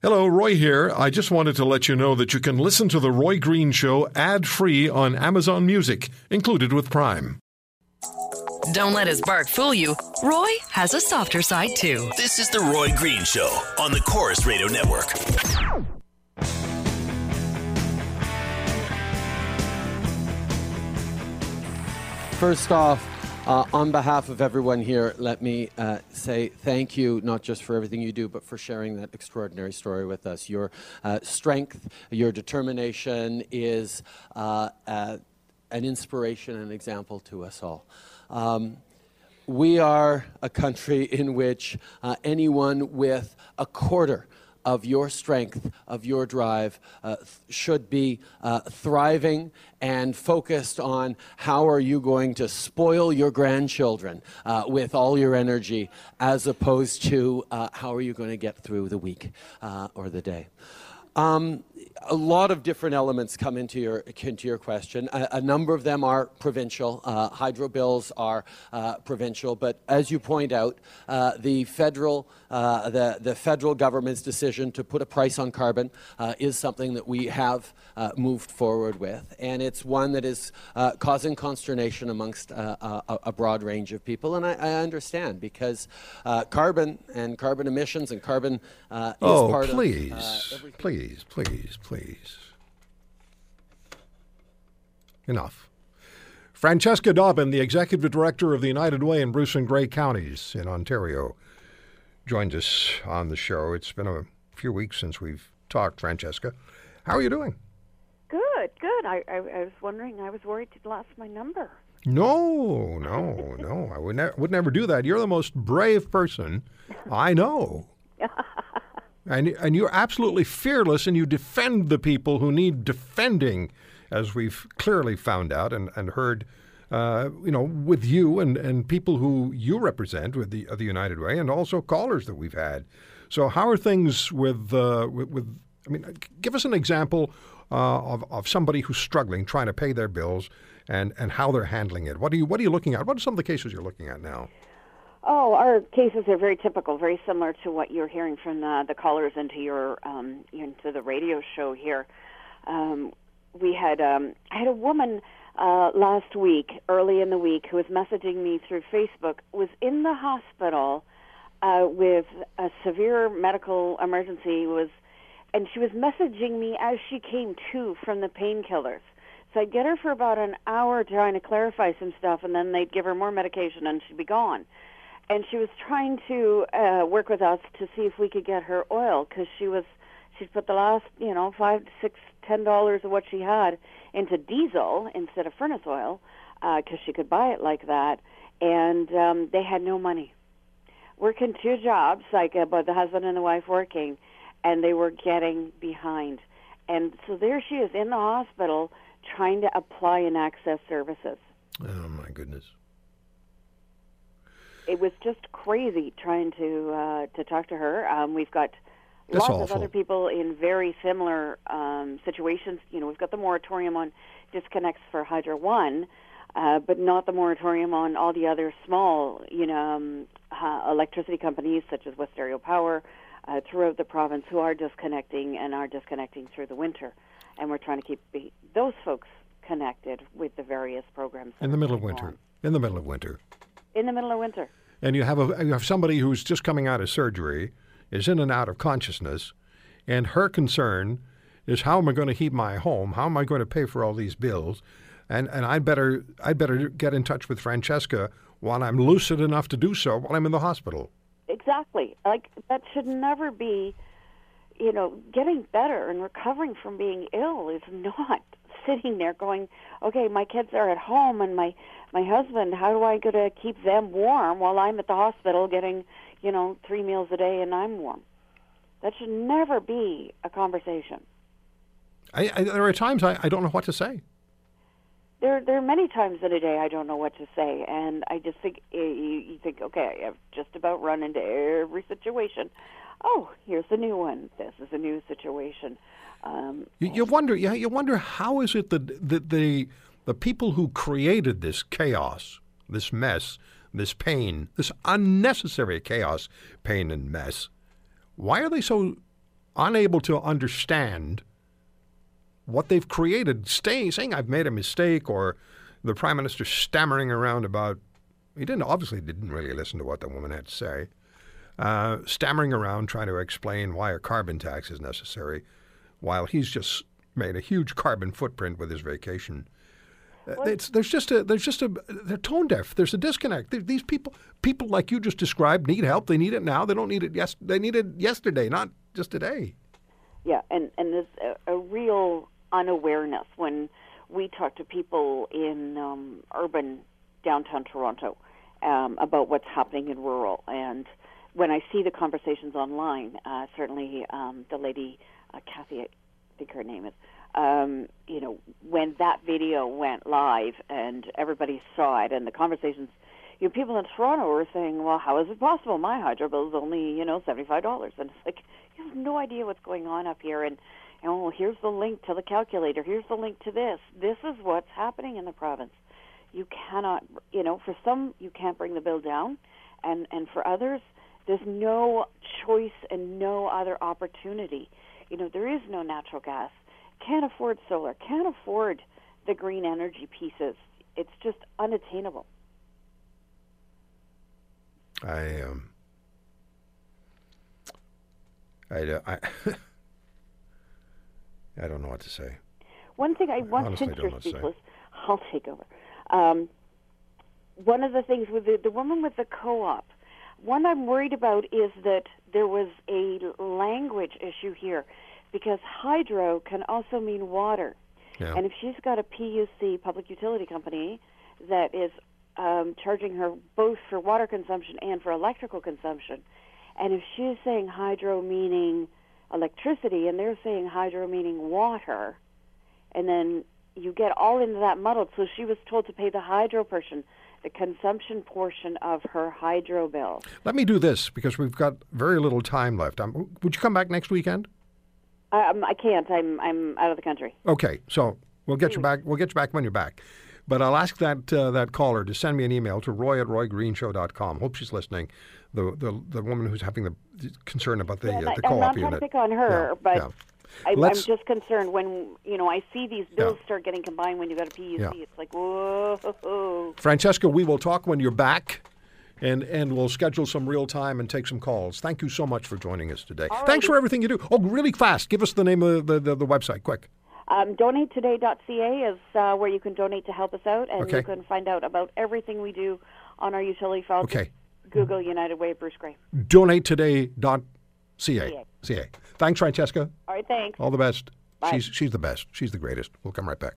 Hello, Roy here. I just wanted to let you know that you can listen to The Roy Green Show ad free on Amazon Music, included with Prime. Don't let his bark fool you. Roy has a softer side too. This is The Roy Green Show on the Corus Radio Network. First off, uh, on behalf of everyone here, let me uh, say thank you, not just for everything you do, but for sharing that extraordinary story with us. Your uh, strength, your determination is uh, uh, an inspiration and example to us all. Um, we are a country in which uh, anyone with a quarter of your strength, of your drive, uh, should be uh, thriving and focused on how are you going to spoil your grandchildren uh, with all your energy, as opposed to uh, how are you going to get through the week uh, or the day. Um, a lot of different elements come into your into your question. A, a number of them are provincial. Uh, hydro bills are uh, provincial, but as you point out, uh, the federal uh, the the federal government's decision to put a price on carbon uh, is something that we have uh, moved forward with, and it's one that is causing consternation amongst a, a, broad range of people, and I, I understand because carbon and carbon emissions and carbon is oh, please, of please, please, please. Enough. Francesca Dobbyn, the executive director of the United Way in Bruce and Grey counties in Ontario, joins us on the show. It's been a few weeks since we've talked, Francesca. How are you doing? Good, good. I, I, I was wondering. I was worried you'd lost my number. No, no, no. I would, ne- would never do that. You're the most brave person I know. and, and you're absolutely fearless, and you defend the people who need defending, as we've clearly found out and, and heard. Uh, you know, with you and, and people who you represent with the the United Way, and also callers that we've had. So, how are things with uh, with, with, I mean, give us an example uh, of of somebody who's struggling, trying to pay their bills, and and how they're handling it. What are you What are you looking at? What are some of the cases you're looking at now? Oh, our cases are very typical, very similar to what you're hearing from the, the callers into your um, into the radio show here. Um, we had um, I had a woman uh, last week, early in the week, who was messaging me through Facebook, was in the hospital uh, with a severe medical emergency, was, and she was messaging me as she came to from the painkillers. So I'd get her for about an hour trying to clarify some stuff, and then they'd give her more medication, and she'd be gone. And she was trying to uh, work with us to see if we could get her oil because she was she'd put the last you know five six ten dollars of what she had into diesel instead of furnace oil because uh, she could buy it like that, and um, they had no money. Working two jobs, like uh, but the husband and the wife working, and they were getting behind. And so there she is in the hospital trying to apply and access services. Oh my goodness! It was just crazy trying to uh, to talk to her. Um, we've got That's lots awful. of other people in very similar um, situations. You know, we've got the moratorium on disconnects for Hydro One, uh, but not the moratorium on all the other small, you know, um, uh, electricity companies such as Westario Power uh, throughout the province who are disconnecting and are disconnecting through the winter, and we're trying to keep the, those folks connected with the various programs In the middle of winter. on. In the middle of winter. In the middle of winter. and you have a you have somebody who's just coming out of surgery, is in and out of consciousness, and her concern is how am I going to heat my home? How am I going to pay for all these bills? And and I'd better I'd better get in touch with Francesca while I'm lucid enough to do so while I'm in the hospital. Exactly. Like that should never be, you know, getting better and recovering from being ill is not sitting there going, okay, my kids are at home and my my husband, how do I go to keep them warm while I'm at the hospital getting, you know, three meals a day and I'm warm? That should never be a conversation. I, I, there are times I, I don't know what to say. There, there are many times in a day I don't know what to say, and I just think eh, you, you think, okay, I've just about run into every situation. Oh, here's a new one. This is a new situation. Um, You, you wonder, yeah, you wonder how is it that the, the the people who created this chaos, this mess, this pain, this unnecessary chaos, pain, and mess, why are they so unable to understand what they've created, staying, saying I've made a mistake, or the prime minister stammering around about. He didn't obviously didn't really listen to what the woman had to say, uh, stammering around trying to explain why a carbon tax is necessary, while he's just made a huge carbon footprint with his vacation. Uh, It's, there's just a there's just a they're tone deaf. There's a disconnect. Th- These people people like you just described need help. They need it now. They don't need it yes. They need it yesterday, not just today. Yeah, and and there's a, a real unawareness when we talk to people in um, urban downtown Toronto um, about what's happening in rural, and when I see the conversations online, uh, certainly um, the lady uh, Kathy, I think her name is. Um, you know, when that video went live and everybody saw it, and the conversations, you know, people in Toronto were saying, "Well, how is it possible? My hydro bill is only, you know, seventy-five dollars," and it's like you have no idea what's going on up here. And know, well, here's the link to the calculator. Here's the link to this. This is what's happening in the province. You cannot, you know, for some you can't bring the bill down, and and for others, there's no choice and no other opportunity. You know, there is no natural gas. Can't afford solar. Can't afford the green energy pieces. It's just unattainable. I um. I I. I don't know what to say. One thing I want honestly since don't you're know what to say. speechless, I'll take over. Um, one of the things with the, the woman with the co-op, one I'm worried about is that there was a language issue here, because hydro can also mean water, Yeah. and if she's got a PUC public utility company that is um, charging her both for water consumption and for electrical consumption, and if she's saying hydro meaning electricity and they're saying hydro meaning water, and then you get all into that muddled. So she was told to pay the hydro portion, the consumption portion of her hydro bill. Let me do this because we've got very little time left. Um, would you come back next weekend? Um, I can't. I'm I'm out of the country. Okay, so we'll get you back. We'll get you back when you're back. But I'll ask that uh, that caller to send me an email to roy at roygreenshow.com. Hope she's listening. The the, the woman who's having the concern about the, And uh, the I'm co-op not unit. to pick on her, Yeah, but yeah. I, I'm just concerned when you know I see these bills Yeah. start getting combined when you got a PUC. Yeah. It's like whoa. Francesca, we will talk when you're back. And, and we'll schedule some real time and take some calls. Thank you so much for joining us today. Thanks for everything you do. Oh, really fast. Give us the name of the, the, the website, quick. Um, donatetoday.ca is uh, where you can donate to help us out, and Okay. you can find out about everything we do on our utility file. Okay. Google United Way Bruce Grey. Donatetoday.ca. CA. CA. Thanks, Francesca. All right, thanks. All the best. Bye. She's, she's the best. She's the greatest. We'll come right back.